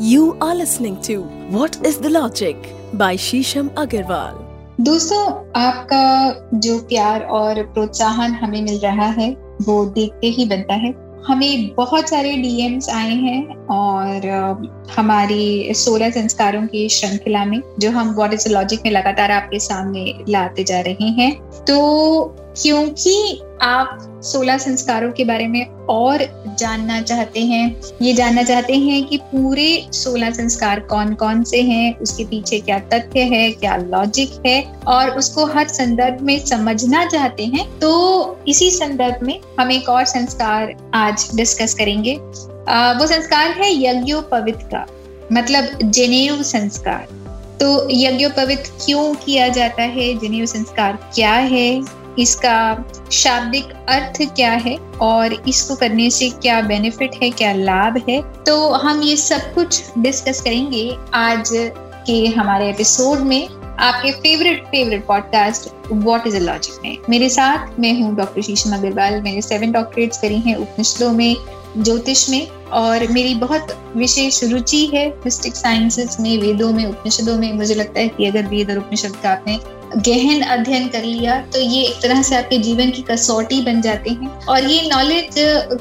You are listening to What is the Logic by Shisham Agarwal. दोस्तों, आपका जो प्यार और प्रोत्साहन हमें मिल रहा है, वो देखते ही बनता है हमें बहुत सारे डीएम्स आए हैं और हमारी सोलह संस्कारों की श्रृंखला में, जो हम वॉट इज़ लॉजिक में लगातार आपके सामने लाते जा रहे हैं तो क्योंकि आप सोलह संस्कारों के बारे में और जानना चाहते हैं ये जानना चाहते हैं कि पूरे सोलह संस्कार कौन कौन से हैं उसके पीछे क्या तथ्य है क्या लॉजिक है और उसको हर संदर्भ में समझना चाहते हैं तो इसी संदर्भ में हम एक और संस्कार आज डिस्कस करेंगे। आ, वो संस्कार है यज्ञोपवित का मतलब जनेऊ संस्कार। तो यज्ञोपवित क्यों किया जाता है जनेऊ संस्कार क्या है? इसका शाब्दिक अर्थ क्या है और इसको करने से क्या बेनिफिट है, क्या लाभ है? तो हम ये सब कुछ डिस्कस करेंगे आज के हमारे एपिसोड में। आपके favourite favourite podcast what is a logic में? मेरे साथ मैं हूँ डॉक्टर शीशम अग्रवाल मैंने सेवन डॉक्टरेट्स करी हैं उपनिषदों में ज्योतिष में और मेरी बहुत विशेष रुचि है मिस्टिक साइंसेस में, वेदों में उपनिषदों में। मुझे लगता है कि अगर वेद और उपनिषद का आपने गहन अध्ययन कर लिया तो ये एक तरह से आपके जीवन की कसौटी बन जाते हैं। और ये नॉलेज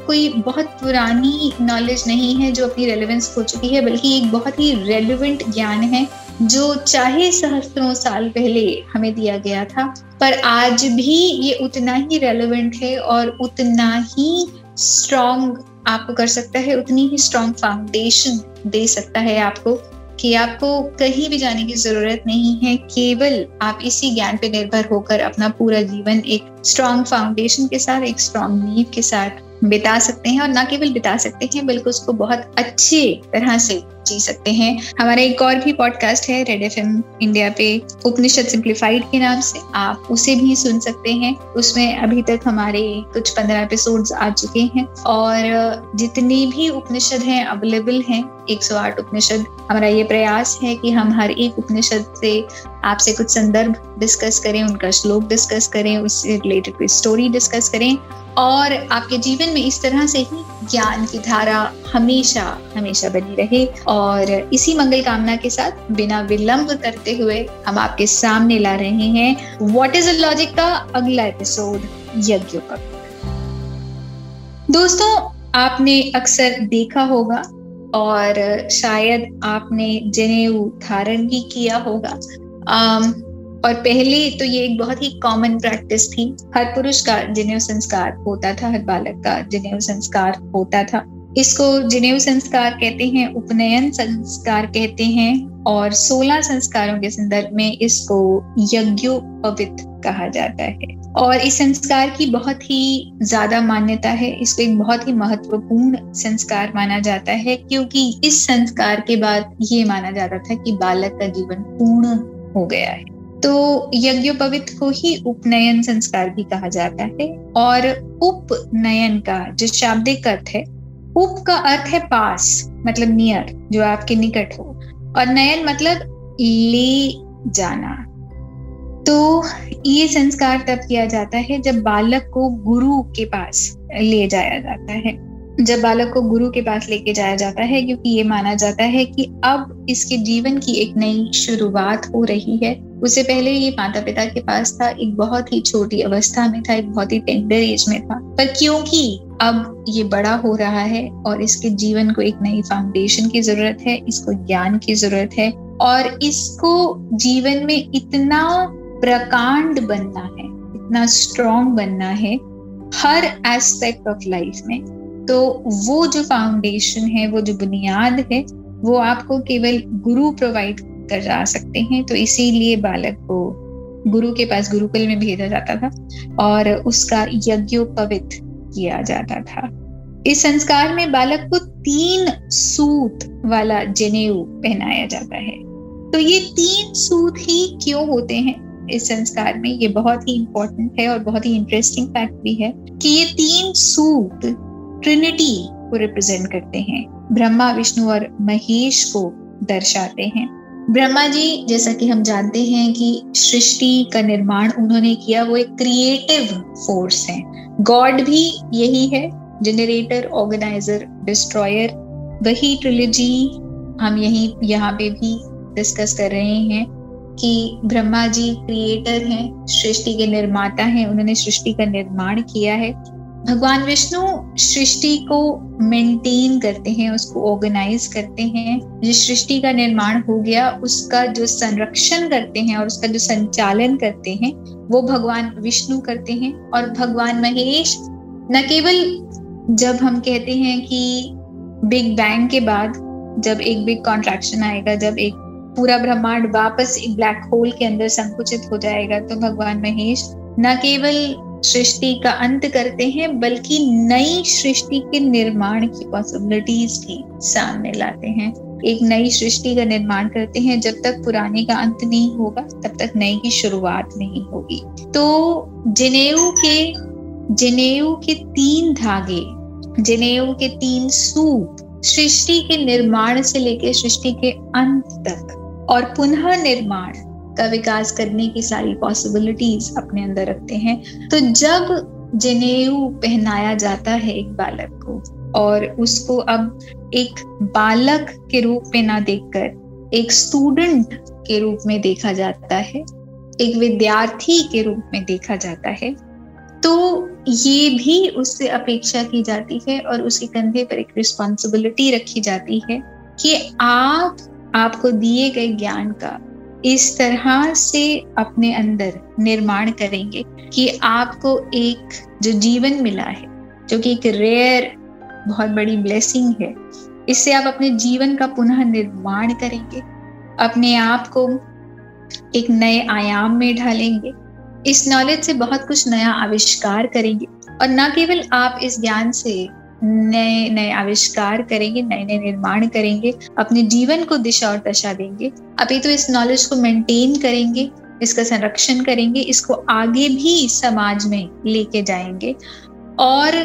कोई बहुत पुरानी नॉलेज नहीं है जो अपनी रेलेवेंस खो चुकी है, बल्कि एक बहुत ही रेलिवेंट ज्ञान है, जो चाहे सहस्त्रों साल पहले हमें दिया गया था, पर आज भी ये उतना ही रेलिवेंट है और उतना ही स्ट्रॉन्ग आपको कर सकता है, उतनी ही स्ट्रॉन्ग फाउंडेशन दे सकता है आपको। कि आपको कहीं भी जाने की ज़रूरत नहीं है, केवल आप इसी ज्ञान पे निर्भर होकर अपना पूरा जीवन एक स्ट्रॉन्ग फाउंडेशन के साथ, एक स्ट्रॉन्ग नींव के साथ बिता सकते हैं और ना केवल बिता सकते हैं, बल्कि उसको बहुत अच्छे तरह से जी सकते हैं। हमारा एक और भी पॉडकास्ट है रेड एफएम इंडिया पे, उपनिषद सिंप्लीफाइड के नाम से। आप उसे भी सुन सकते हैं। उसमें अभी तक हमारे कुछ पंद्रह एपिसोड्स आ चुके हैं। और जितनी भी उपनिषद हैं अवेलेबल हैं 108 उपनिषद। हमारा ये प्रयास है कि हम हर एक उपनिषद से आपसे कुछ संदर्भ डिस्कस करें, उनका श्लोक डिस्कस करें, उससे रिलेटेड कोई स्टोरी डिस्कस करें। और आपके जीवन में इस तरह से ही ज्ञान की धारा हमेशा हमेशा बनी रहे। और इसी मंगल कामना के साथ बिना विलंब करते हुए हम आपके सामने ला रहे हैं व्हाट इज़ लॉजिक का अगला एपिसोड यज्ञ का। दोस्तों, आपने अक्सर देखा होगा और शायद आपने जनेऊ धारण भी किया होगा और पहले तो ये एक बहुत ही कॉमन प्रैक्टिस थी। हर पुरुष का जनेऊ संस्कार होता था, हर बालक का जनेऊ संस्कार होता था। इसको जनेऊ संस्कार कहते हैं, उपनयन संस्कार कहते हैं और सोलह संस्कारों के संदर्भ में इसको यज्ञोपवित कहा जाता है। और इस संस्कार की बहुत ही ज़्यादा मान्यता है। इसको एक बहुत ही महत्वपूर्ण संस्कार माना जाता है, क्योंकि इस संस्कार के बाद ये माना जाता था कि बालक का जीवन पूर्ण हो गया है। तो यज्ञोपवित को ही उपनयन संस्कार भी कहा जाता है। और उपनयन का जो शाब्दिक अर्थ है, उप का अर्थ है पास मतलब नियर, जो आपके निकट हो। और नयन मतलब ले जाना। तो ये संस्कार तब किया जाता है जब बालक को गुरु के पास ले जाया जाता है। जब बालक को गुरु के पास लेके जाया जाता है, क्योंकि ये माना जाता है कि अब इसके जीवन की एक नई शुरुआत हो रही है। उससे पहले ये माता पिता के पास था, एक बहुत ही छोटी अवस्था में था, एक बहुत ही टेंडर एज में था। पर क्योंकि अब ये बड़ा हो रहा है और इसके जीवन को एक नई फाउंडेशन की ज़रूरत है, इसको ज्ञान की ज़रूरत है और इसको जीवन में इतना प्रकांड बनना है, इतना स्ट्रॉन्ग बनना है हर एस्पेक्ट ऑफ़ लाइफ में तो वो जो फाउंडेशन है, वो जो बुनियाद है, वो आपको केवल गुरु प्रोवाइड कर जा सकते हैं। तो इसीलिए बालक को गुरु के पास गुरुकुल में भेजा जाता था और उसका यज्ञोपवित किया जाता था। इस संस्कार में बालक को तीन सूत वाला जनेऊ पहनाया जाता है। तो ये तीन सूत ही क्यों होते हैं इस संस्कार में? ये बहुत ही इंपॉर्टेंट है और बहुत ही इंटरेस्टिंग फैक्ट भी है कि ये तीन सूत ट्रिनिटी को रिप्रेजेंट करते हैं। ब्रह्मा, विष्णु और महेश को दर्शाते हैं। ब्रह्मा जी, जैसा कि हम जानते हैं कि सृष्टि का निर्माण उन्होंने किया, वो एक क्रिएटिव फोर्स है। गॉड भी यही है जनरेटर ऑर्गेनाइजर डिस्ट्रॉयर वही ट्रिलोजी हम यही, यहाँ पे भी डिस्कस कर रहे हैं कि ब्रह्मा जी क्रिएटर हैं, सृष्टि के निर्माता हैं, उन्होंने सृष्टि का निर्माण किया है। भगवान विष्णु सृष्टि को मेंटेन करते हैं, उसको ऑर्गेनाइज करते हैं। जिस सृष्टि का निर्माण हो गया, उसका जो संरक्षण करते हैं और उसका जो संचालन करते हैं, वो भगवान विष्णु करते हैं। और भगवान महेश, न केवल जब हम कहते हैं कि बिग बैंग के बाद, जब एक बिग कॉन्ट्रैक्शन आएगा, जब एक पूरा ब्रह्मांड वापस एक ब्लैक होल के अंदर संकुचित हो जाएगा तो भगवान महेश, न केवल सृष्टि का अंत करते हैं, बल्कि नई सृष्टि के निर्माण की पॉसिबिलिटीज भी सामने लाते हैं। एक नई सृष्टि का निर्माण करते हैं, जब तक पुराने का अंत नहीं होगा, तब तक नई की शुरुआत नहीं होगी। तो जनेऊ के जनेऊ के तीन धागे, जनेऊ के तीन सूप, सृष्टि के निर्माण से लेकर सृष्टि के अंत तक, और पुनः निर्माण का विकास करने की सारी पॉसिबिलिटीज अपने अंदर रखते हैं। तो जब जनेऊ पहनाया जाता है एक बालक को, और उसको अब एक बालक के रूप में ना देखकर, एक स्टूडेंट के रूप में देखा जाता है, एक विद्यार्थी के रूप में देखा जाता है तो ये भी उससे अपेक्षा की जाती है और उसके कंधे पर एक रिस्पॉन्सिबिलिटी रखी जाती है कि आप, आपको दिए गए ज्ञान का इस तरह से अपने अंदर निर्माण करेंगे कि आपको एक जो जीवन मिला है, जो कि एक रेयर बहुत बड़ी ब्लेसिंग है, इससे आप अपने जीवन का पुनः निर्माण करेंगे, अपने आप को एक नए आयाम में ढालेंगे, इस नॉलेज से बहुत कुछ नया आविष्कार करेंगे, और न केवल आप इस ज्ञान से नए नए आविष्कार करेंगे नए नए निर्माण करेंगे, अपने जीवन को दिशा और दशा देंगे। अभी तो इस नॉलेज को मेंटेन करेंगे, इसका संरक्षण करेंगे, इसको आगे भी समाज में लेके जाएँगे और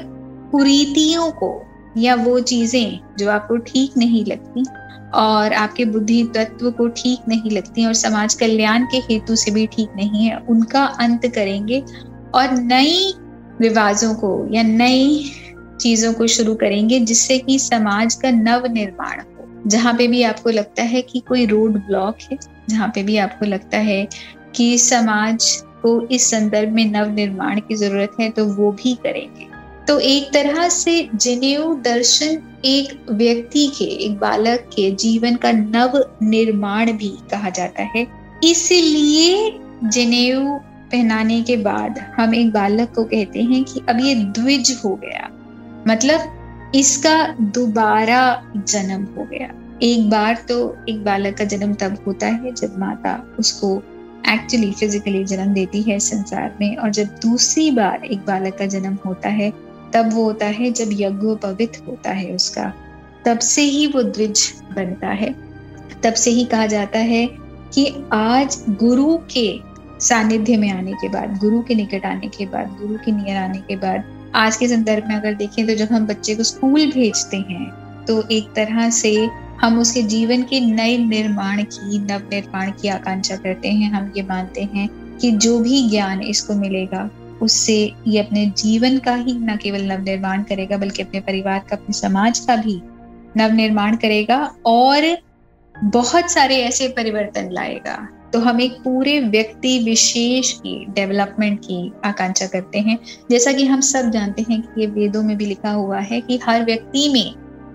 कुरीतियों को या वो चीज़ें जो आपको ठीक नहीं लगती और आपके बुद्धि तत्व को ठीक नहीं लगती और समाज कल्याण के हेतु से भी ठीक नहीं है, उनका अंत करेंगे और नई रिवाजों को या नई चीज़ों को शुरू करेंगे जिससे कि समाज का नव निर्माण हो। जहाँ पे भी आपको लगता है कि कोई रोड ब्लॉक है, जहाँ पे भी आपको लगता है कि समाज को इस संदर्भ में नव निर्माण की ज़रूरत है तो वो भी करेंगे। तो एक तरह से जनेऊ दर्शन एक व्यक्ति के, एक बालक के जीवन का नव निर्माण भी कहा जाता है। इसलिए जनेऊ पहनाने के बाद हम एक बालक को कहते हैं कि अब ये द्विज हो गया। मतलब इसका दोबारा जन्म हो गया। एक बार तो एक बालक का जन्म तब होता है जब माता उसको एक्चुअली फिजिकली जन्म देती है संसार में और जब दूसरी बार एक बालक का जन्म होता है, तब वो होता है जब यज्ञोपवित होता है उसका। तब से ही वो द्विज बनता है। तब से ही कहा जाता है कि आज गुरु के सानिध्य में आने के बाद, गुरु के निकट आने के बाद, गुरु के नियर आने के बाद आज के संदर्भ में अगर देखें तो जब हम बच्चे को स्कूल भेजते हैं तो एक तरह से हम उसके जीवन के नए निर्माण की, नव निर्माण की आकांक्षा करते हैं। हम ये मानते हैं कि जो भी ज्ञान इसको मिलेगा, उससे ये अपने जीवन का ही न केवल नव निर्माण करेगा, बल्कि अपने परिवार का, अपने समाज का भी नव निर्माण करेगा और बहुत सारे ऐसे परिवर्तन लाएगा। तो हम एक पूरे व्यक्ति विशेष की डेवलपमेंट की आकांक्षा करते हैं। जैसा कि हम सब जानते हैं कि ये वेदों में भी लिखा हुआ है कि हर व्यक्ति में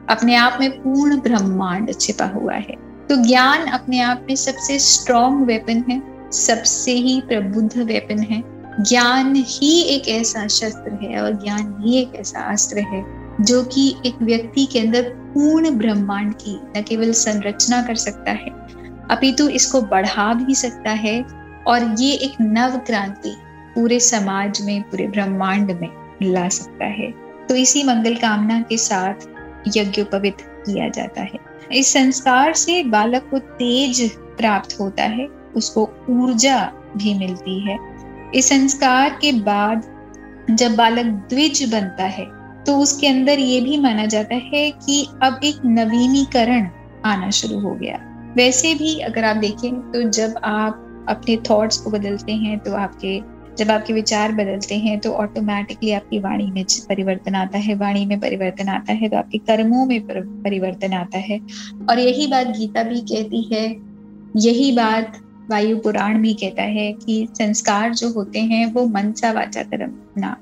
अपने आप में पूर्ण ब्रह्मांड छिपा हुआ है। तो ज्ञान अपने आप में सबसे स्ट्रॉन्ग वेपन है, सबसे ही प्रबुद्ध वेपन है। ज्ञान ही एक ऐसा शस्त्र है और ज्ञान ही एक ऐसा अस्त्र है जो कि एक व्यक्ति के अंदर पूर्ण ब्रह्मांड की न केवल संरचना कर सकता है अपितु इसको बढ़ा भी सकता है और ये एक नव क्रांति पूरे समाज में, पूरे ब्रह्मांड में ला सकता है। तो इसी मंगल कामना के साथ यज्ञोपवित किया जाता है। इस संस्कार से बालक को तेज प्राप्त होता है, उसको ऊर्जा भी मिलती है। इस संस्कार के बाद जब बालक द्विज बनता है तो उसके अंदर ये भी माना जाता है कि अब एक नवीनीकरण आना शुरू हो गया। वैसे भी अगर आप देखें तो जब आप अपने थॉट्स को बदलते हैं तो आपके, जब आपके विचार बदलते हैं तो ऑटोमेटिकली आपकी वाणी में परिवर्तन आता है। वाणी में परिवर्तन आता है तो आपके कर्मों में परिवर्तन आता है। और यही बात गीता भी कहती है। यही बात वायु पुराण भी कहता है कि संस्कार जो होते हैं, वो मन सा वाचा कर्म ना।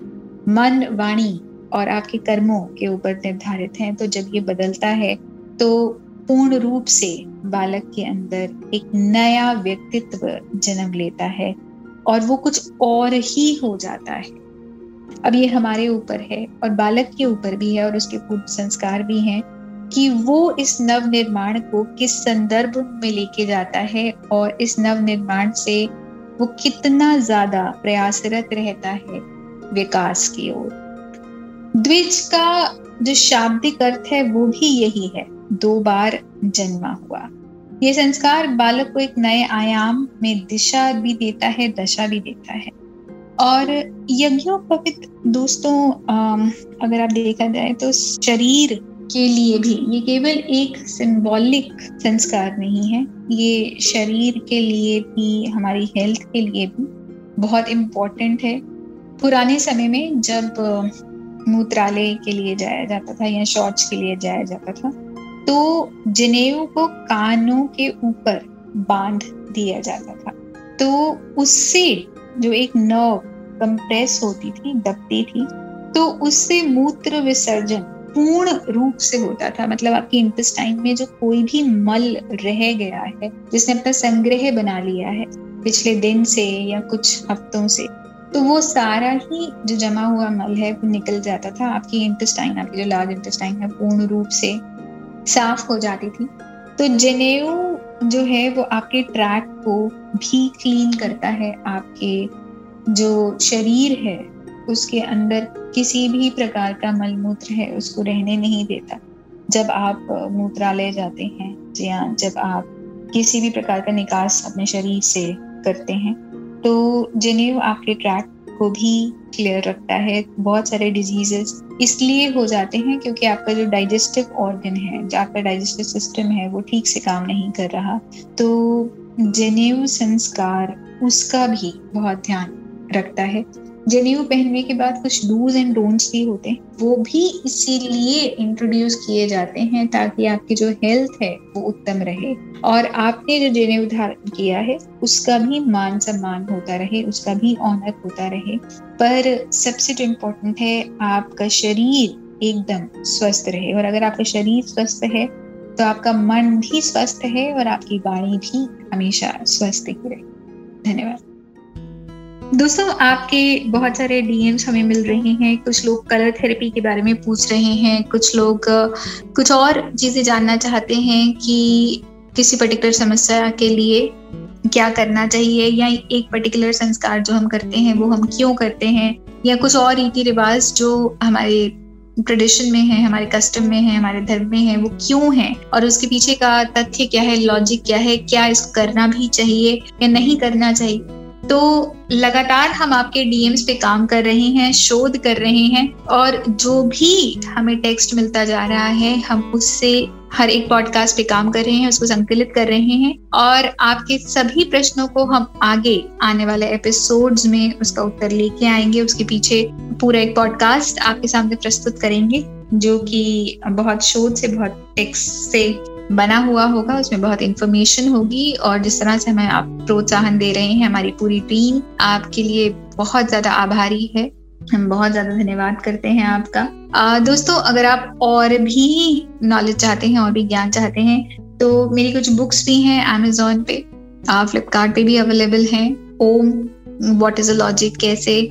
मन, वाणी और आपके कर्मों के ऊपर निर्धारित हैं तो जब ये बदलता है तो पूर्ण रूप से बालक के अंदर एक नया व्यक्तित्व जन्म लेता है और वो कुछ और ही हो जाता है। अब ये हमारे ऊपर है और बालक के ऊपर भी है और उसके पूर्ण संस्कार भी हैं कि वो इस नव निर्माण को किस संदर्भ में लेके जाता है और इस नव निर्माण से वो कितना ज़्यादा प्रयासरत रहता है विकास की ओर। द्विज का जो शाब्दिक अर्थ है वो भी यही है। दो बार जन्मा हुआ। ये संस्कार बालक को एक नए आयाम में दिशा भी देता है, दशा भी देता है। और यज्ञोपवित दोस्तों अगर आप देखा जाए तो शरीर के लिए भी ये केवल एक सिंबॉलिक संस्कार नहीं है। ये शरीर के लिए भी, हमारी हेल्थ के लिए भी बहुत इम्पोर्टेंट है। पुराने समय में जब मूत्रालय के लिए जाया जाता था या शौच के लिए जाया जाता था तो जनेऊ को कानों के ऊपर बाँध दिया जाता था। तो उससे जो एक नर्व कंप्रेस होती थी, दबती थी तो उससे मूत्र विसर्जन पूर्ण रूप से होता था। मतलब आपकी इंटेस्टाइन में जो कोई भी मल रह गया है, जिसने अपना संग्रह बना लिया है, पिछले दिन से या कुछ हफ्तों से तो वो सारा ही जो जमा हुआ मल है, वो निकल जाता था। आपकी इंटेस्टाइन आपकी जो लार्ज इंटेस्टाइन है, पूर्ण रूप से साफ़ हो जाती थी। तो जनेऊ जो है, वो आपके ट्रैक को भी क्लीन करता है। आपके जो शरीर है, उसके अंदर किसी भी प्रकार का मलमूत्र है, उसको रहने नहीं देता। जब आप मूत्रालय जाते हैं, या जब आप किसी भी प्रकार का निकास अपने शरीर से करते हैं तो जनेऊ आपके ट्रैक को भी क्लियर रखता है। बहुत सारे डिजीजेस इसलिए हो जाते हैं क्योंकि आपका जो डाइजेस्टिव ऑर्गन है, जो आपका डाइजेस्टिव सिस्टम है, वो ठीक से काम नहीं कर रहा। तो जनेऊ संस्कार, उसका भी बहुत ध्यान रखता है। जनेऊ पहनने के बाद कुछ डूज एंड डोंट्स भी होते हैं। वो भी इसीलिए इंट्रोड्यूस किए जाते हैं ताकि आपकी जो हेल्थ है वो उत्तम रहे। और आपने जो जनेऊ धारण किया है, उसका भी मान सम्मान होता रहे, उसका भी ऑनर होता रहे। पर सबसे जो इम्पोर्टेंट है, आपका शरीर एकदम स्वस्थ रहे। और अगर आपका शरीर स्वस्थ है तो आपका मन भी स्वस्थ है और आपकी वाणी भी हमेशा स्वस्थ ही रहे। धन्यवाद। दोस्तों, आपके बहुत सारे डीएम्स हमें मिल रहे हैं। कुछ लोग कलर थेरेपी के बारे में पूछ रहे हैं। कुछ लोग, कुछ और चीज़ें जानना चाहते हैं कि किसी पर्टिकुलर समस्या के लिए क्या करना चाहिए या एक पर्टिकुलर संस्कार जो हम करते हैं, वो हम क्यों करते हैं या कुछ और रीति रिवाज जो हमारे ट्रेडिशन में है, हमारे कस्टम में है, हमारे धर्म में है, वो क्यों है? और उसके पीछे का तथ्य क्या है लॉजिक क्या है, क्या इसको करना भी चाहिए या नहीं करना चाहिए? तो लगातार हम आपके डीएम्स पे काम कर रहे हैं, शोध कर रहे हैं और जो भी हमें टेक्स्ट मिलता जा रहा है, हम उससे हर एक पॉडकास्ट पे काम कर रहे हैं, उसको संकलित कर रहे हैं और आपके सभी प्रश्नों को हम आगे आने वाले एपिसोड्स में उसका उत्तर लेके आएँगे। उसके पीछे पूरा एक पॉडकास्ट आपके सामने प्रस्तुत करेंगे, जो कि बहुत शोध से, बहुत टेक्स्ट से बना हुआ होगा उसमें बहुत इंफॉर्मेशन होगी और जिस तरह से हमें आप प्रोत्साहन दे रहे हैं हमारी पूरी टीम आपके लिए बहुत ज़्यादा आभारी है। हम बहुत ज़्यादा धन्यवाद करते हैं आपका। आ, दोस्तों अगर आप और भी नॉलेज चाहते हैं और भी ज्ञान चाहते हैं तो मेरी कुछ बुक्स भी हैं अमेजोन पे। फ्लिपकार्ट पे भी अवेलेबल हैं। ओम व्हाट इज़ अ लॉजिक कैसे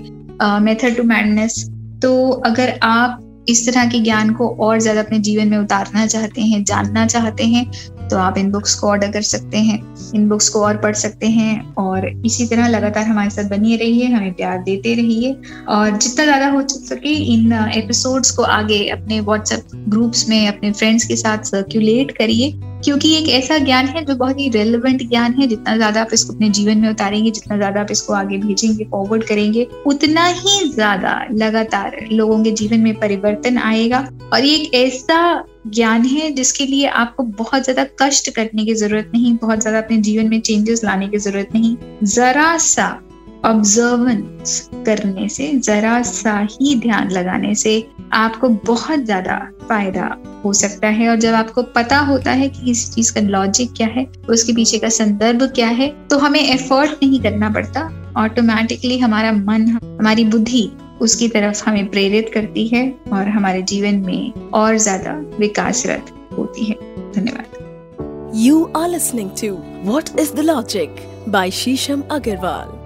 मेथड टू मैडनेस तो अगर आप इस तरह के ज्ञान को और ज़्यादा अपने जीवन में उतारना चाहते हैं, जानना चाहते हैं तो आप इन बुक्स को ऑर्डर कर सकते हैं। इन बुक्स को और पढ़ सकते हैं और इसी तरह लगातार हमारे साथ बनिए रहिए, हमें प्यार देते रहिए और जितना ज़्यादा हो सके इन एपिसोड्स को आगे अपने व्हाट्सएप ग्रुप्स में अपने फ्रेंड्स के साथ सर्क्यूलेट करिए। क्योंकि एक ऐसा ज्ञान है जो बहुत ही रेलिवेंट ज्ञान है। जितना ज़्यादा आप इसको अपने जीवन में उतारेंगे, जितना ज़्यादा आप इसको आगे भेजेंगे फॉरवर्ड करेंगे, उतना ही ज़्यादा लगातार लोगों के जीवन में परिवर्तन आएगा। और ये एक ऐसा ज्ञान है जिसके लिए आपको बहुत ज़्यादा कष्ट करने की ज़रूरत नहीं, बहुत ज़्यादा अपने जीवन में चेंजेस लाने की ज़रूरत नहीं। जरा सा ऑब्जर्वेंस करने से, जरा सा ही ध्यान लगाने से आपको बहुत ज़्यादा फ़ायदा हो सकता है और जब आपको पता होता है कि किसी चीज़ का लॉजिक क्या है, उसके पीछे का संदर्भ क्या है तो हमें एफर्ट नहीं करना पड़ता। ऑटोमेटिकली हमारा मन, हमारी बुद्धि उसकी तरफ़ हमें प्रेरित करती है और हमारे जीवन में और ज़्यादा विकासरत होती है। धन्यवाद। You are listening to what is the logic by Shisham Agarwal.